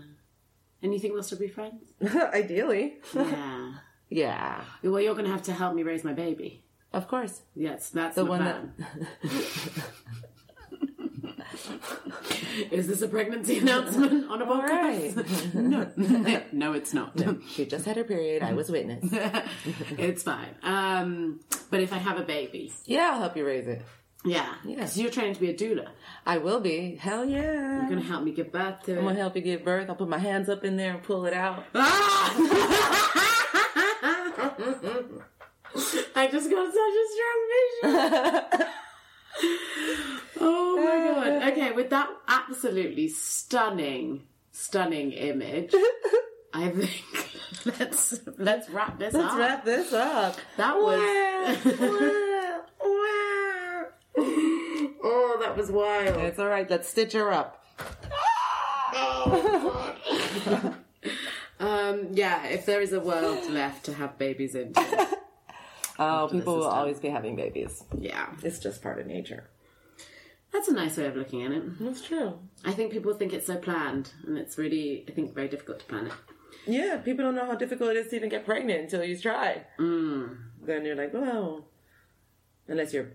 And you think we'll still be friends? Ideally. yeah. Yeah, Well, you're gonna have to help me raise my baby. of course. Yes, that's The the one plan. Is this a pregnancy announcement on a podcast? right. no, no, it's not. she just had her period. I was witness. it's fine. Um, but if I have a baby, Yeah, I'll help you raise it. yeah, Yeah. because you're training to be a doula. I will be. Hell yeah. You're gonna help me give birth to it. I'm gonna help you give birth. I'll put my hands up in there and pull it out. Ah! I just got such a strong vision. oh my god. Okay, with that absolutely stunning, stunning image, I think let's let's wrap this up. Let's up. wrap this up. That was Oh, that was wild. It's all right. Let's stitch her up. Um, yeah, if there is a world left to have babies in, Oh, people will always be having babies. yeah, It's just part of nature. that's a nice way of looking at it. That's true. I think people think it's so planned, and it's really, I think, very difficult to plan it. Yeah, people don't know how difficult it is to even get pregnant until you try. Mm. Then you're like, well, unless you're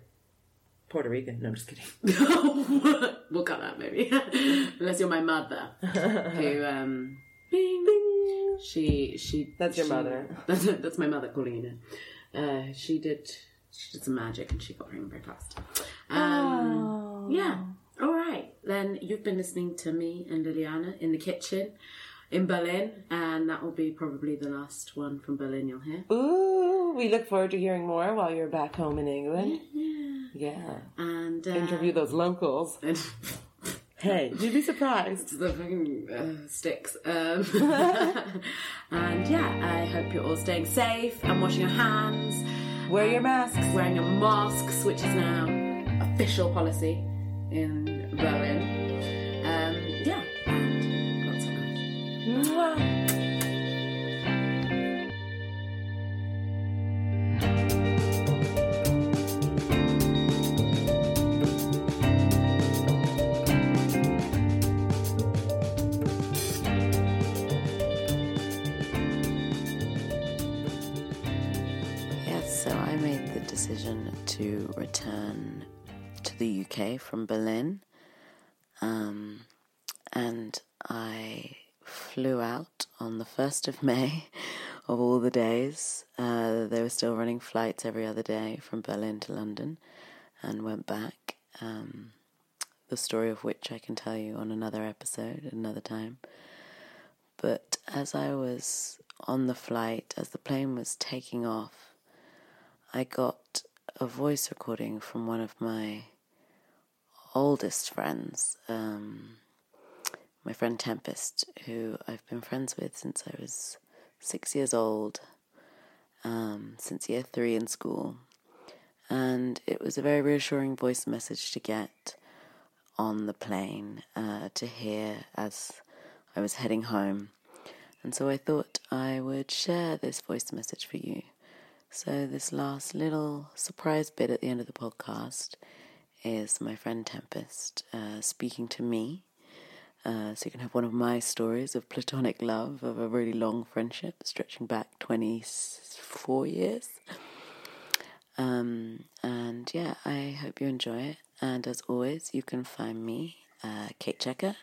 Puerto Rican. No, I'm just kidding. we'll cut that maybe, unless you're my mother, who um, bing, bing. she she That's your she- mother. That's, that's my mother calling you now. Uh, she did she did some magic and she got pregnant very fast. Um, Yeah. All right. Then you've been listening to me and Liliana in the kitchen in Berlin, and that will be probably the last one from Berlin you'll hear. Ooh, we look forward to hearing more while you're back home in England. Yeah. And uh, Interview those locals. and Hey, you'd be surprised. the fucking uh, sticks. Um, and yeah, I hope you're all staying safe and washing your hands, Wear your masks. wearing your masks, which is now official policy in Berlin. The UK from Berlin. Um, and I flew out on the 1st of May of all the days. Uh, they were still running flights every other day from Berlin to London and went back. Um, the story of which I can tell you on another episode, another time. But as I was on the flight, as the plane was taking off, I got a voice recording from one of my oldest friends, um, my friend Tempest, who I've been friends with since I was six years old, um, since year three in school. And it was a very reassuring voice message to get on the plane uh, to hear as I was heading home. And so I thought I would share this voice message for you. So, this last little surprise bit at the end of the podcast is my friend Tempest uh, speaking to me Uh, so you can have one of my stories of platonic love, of a really long friendship stretching back 24 years. Um, and yeah, I hope you enjoy it. And as always, you can find me, uh, Kate Checker,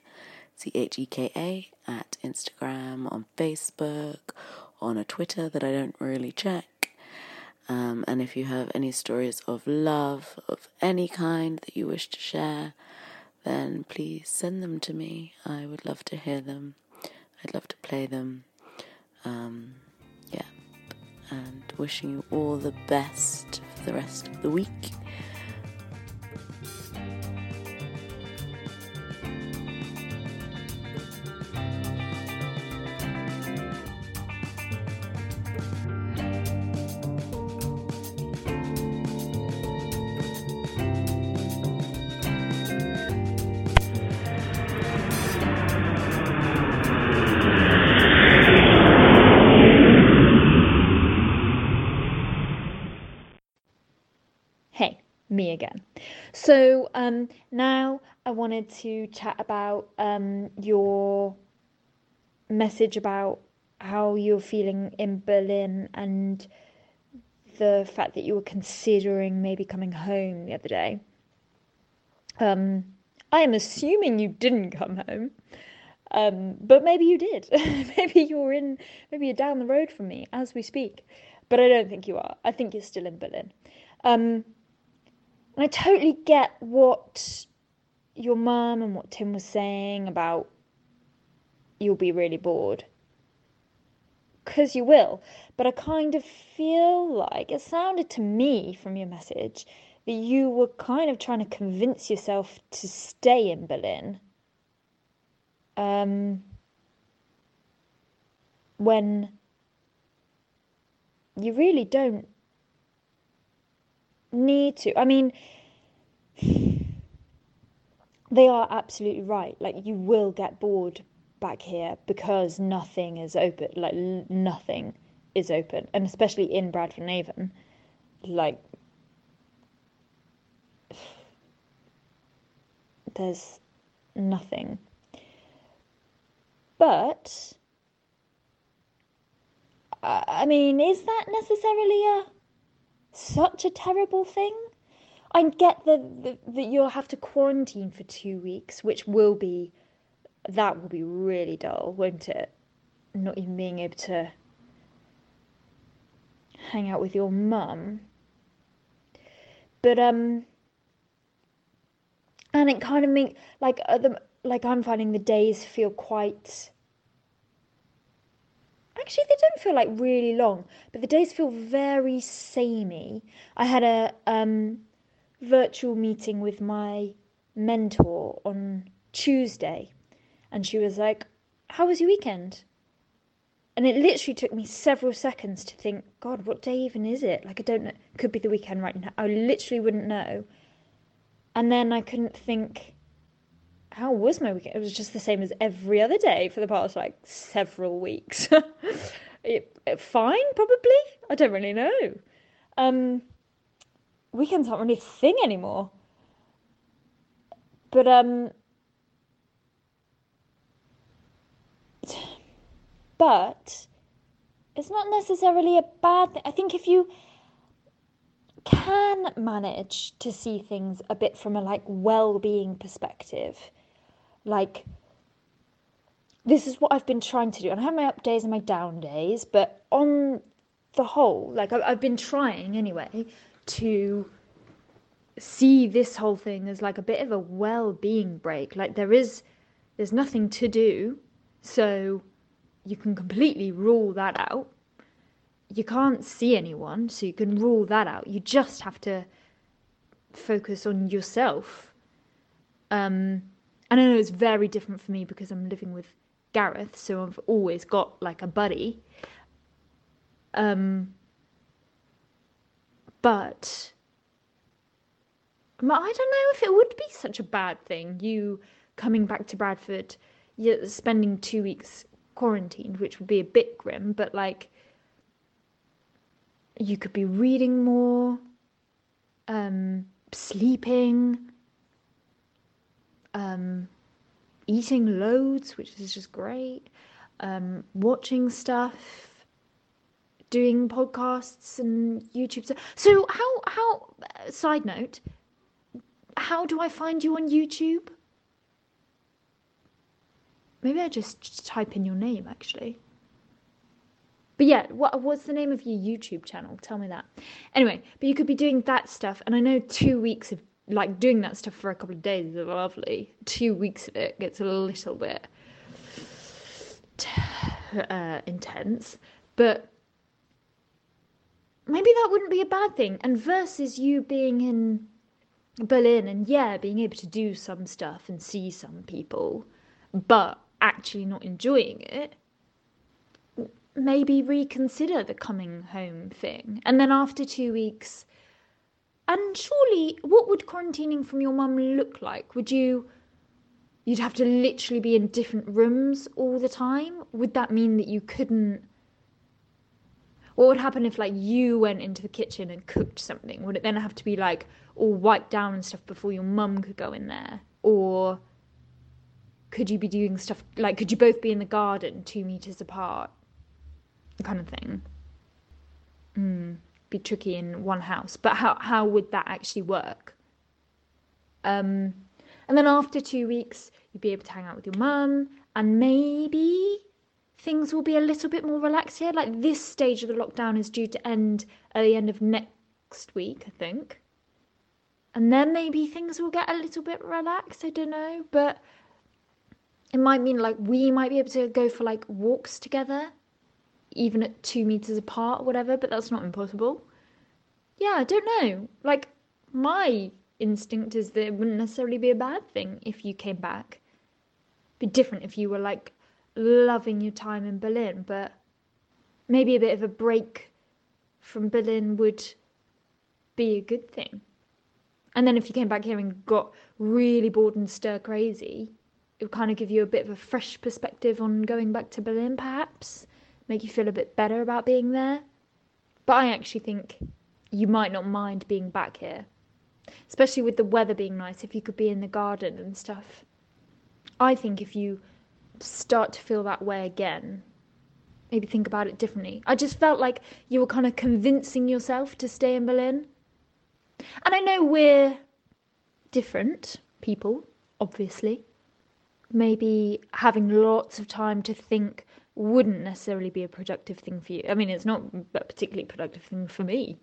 C H E K A, at Instagram, on Facebook, on a Twitter that I don't really check. Um, and if you have any stories of love of any kind that you wish to share, then please send them to me. I would love to hear them. I'd love to play them. Um, yeah. And wishing you all the best for the rest of the week. So um, now I wanted to chat about um, your message about how you're feeling in Berlin and the fact that you were considering maybe coming home the other day. Um, I am assuming you didn't come home, um, but maybe you did. maybe you're in, maybe you're down the road from me as we speak. But I don't think you are. I think you're still in Berlin. Um, and I totally get what your mum and what Tim was saying about you'll be really bored. Because you will. But I kind of feel like it sounded to me from your message that you were kind of trying to convince yourself to stay in Berlin. Um, when you really don't need to. I mean, they are absolutely right. Like, you will get bored back here because nothing is open. Like, nothing is open. And especially in Bradford on Avon. Like, there's nothing. But, I I mean, is that necessarily a such a terrible thing? I get that that you'll have to quarantine for two weeks, which will be that will be really dull, won't it? Not even being able to hang out with your mum. But um, and it kind of make like uh, the like I'm finding the days feel quite. Actually, they don't feel like really long, but the days feel very samey. I had a um, virtual meeting with my mentor on Tuesday, and she was like, How was your weekend? And it literally took me several seconds to think, God, what day even is it? Like, I don't know. Could be the weekend right now. I literally wouldn't know. And then I couldn't think, how was my weekend? It was just the same as every other day for the past like several weeks. it, it, fine, probably. I don't really know. Um, weekends aren't really a thing anymore. But um, but it's not necessarily a bad thing. I think if you can manage to see things a bit from a like well-being perspective, like this is what I've been trying to do, and I have my up days and my down days, but on the whole, like I've been trying anyway to see this whole thing as like a bit of a well-being break. Like there is, there's nothing to do, so you can completely rule that out. You can't see anyone, so you can rule that out. You just have to focus on yourself. Um, and I know it's very different for me because I'm living with Gareth, so I've always got like a buddy. Um, but I don't know if it would be such a bad thing. You coming back to Bradford, you're spending two weeks quarantined, which would be a bit grim, but like you could be reading more, um, sleeping, um, eating loads, which is just great. Um, watching stuff, doing podcasts and YouTube stuff. So how how side note, how do I find you on YouTube? Maybe I just type in your name actually. But yeah, what what's the name of your YouTube channel? Tell me that. Anyway, but you could be doing that stuff, and I know two weeks of like doing that stuff for a couple of days is lovely. Two weeks of it gets a little bit uh, intense, but maybe that wouldn't be a bad thing. And versus you being in Berlin and yeah, being able to do some stuff and see some people, but actually not enjoying it, maybe reconsider the coming home thing. And then after two weeks, and surely, what would quarantining from your mum look like? Would you, you'd have to literally be in different rooms all the time? Would that mean that you couldn't? What would happen if, like, you went into the kitchen and cooked something? Would it then have to be like all wiped down and stuff before your mum could go in there? Or could you be doing stuff like, could you both be in the garden two meters apart? Kind of thing. Hmm be tricky in one house. But how how would that actually work? Um, and then after two weeks, you'd be able to hang out with your mum, and maybe things will be a little bit more relaxed here. Like this stage of the lockdown is due to end at the end of next week, I think. And then maybe things will get a little bit relaxed. I don't know, but it might mean like we might be able to go for like walks together even at two meters apart or whatever, but that's not impossible. Yeah, I don't know. Like, my instinct is that it wouldn't necessarily be a bad thing if you came back. Be different if you were like loving your time in Berlin, but maybe a bit of a break from Berlin would be a good thing. And then if you came back here and got really bored and stir crazy, it would kind of give you a bit of a fresh perspective on going back to Berlin, perhaps make you feel a bit better about being there. But I actually think you might not mind being back here, especially with the weather being nice, if you could be in the garden and stuff. I think if you start to feel that way again, maybe think about it differently. I just felt like you were kind of convincing yourself to stay in Berlin. And I know we're different people, obviously. Maybe having lots of time to think wouldn't necessarily be a productive thing for you. I mean, it's not a particularly productive thing for me.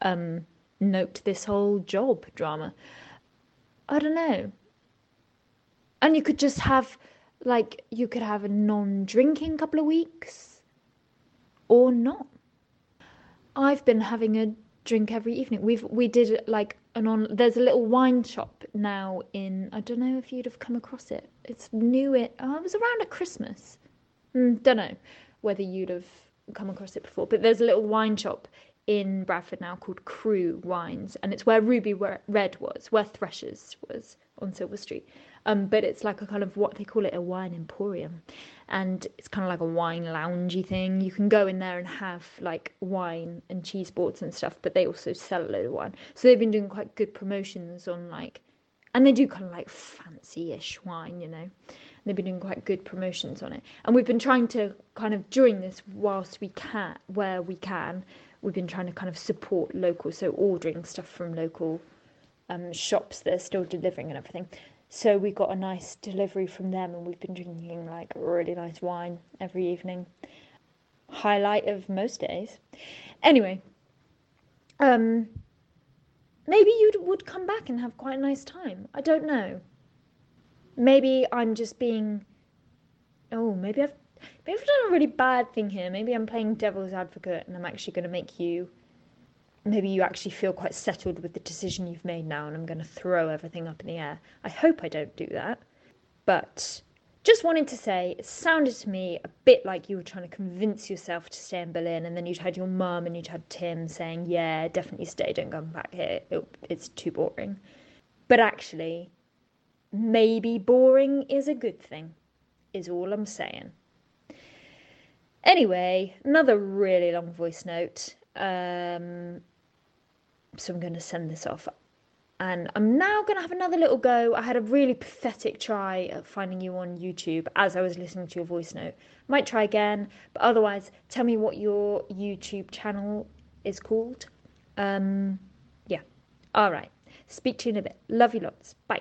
Um, note this whole job drama. I don't know. And you could just have, like, you could have a non drinking couple of weeks or not. I've been having a drink every evening. We've we did like an on. There's a little wine shop now in. I don't know if you'd have come across it. It's new. It. Oh, it was around at Christmas. Mm, don't know whether you'd have come across it before, but there's a little wine shop in Bradford now called Crew Wines, and it's where Ruby Red was, where Threshers was on Silver Street. Um, but it's like a kind of what they call it a wine emporium, and it's kind of like a wine loungy thing. You can go in there and have like wine and cheese boards and stuff, but they also sell a load of wine. So they've been doing quite good promotions on like, and they do kind of like fancy-ish wine, you know. They've been doing quite good promotions on it. And we've been trying to kind of during this whilst we can where we can, we've been trying to kind of support local, so ordering stuff from local um, shops that are still delivering and everything. So we got a nice delivery from them, and we've been drinking like really nice wine every evening. Highlight of most days. Anyway, um, maybe you would come back and have quite a nice time. I don't know maybe I'm just being oh maybe I've maybe I've done a really bad thing here. Maybe I'm playing devil's advocate and I'm actually going to make you maybe you actually feel quite settled with the decision you've made now and I'm going to throw everything up in the air. I hope I don't do that. But just wanted to say, it sounded to me a bit like you were trying to convince yourself to stay in Berlin, and then you'd had your mum and you'd had Tim saying, Yeah, definitely stay, don't come back here, it, it's too boring. But actually, maybe boring is a good thing, is all I'm saying. Anyway, another really long voice note. Um, so I'm going to send this off. and I'm now going to have another little go. I had a really pathetic try at finding you on YouTube as I was listening to your voice note. Might try again, but otherwise, tell me what your YouTube channel is called. Um, yeah. All right. Speak to you in a bit. Love you lots. Bye.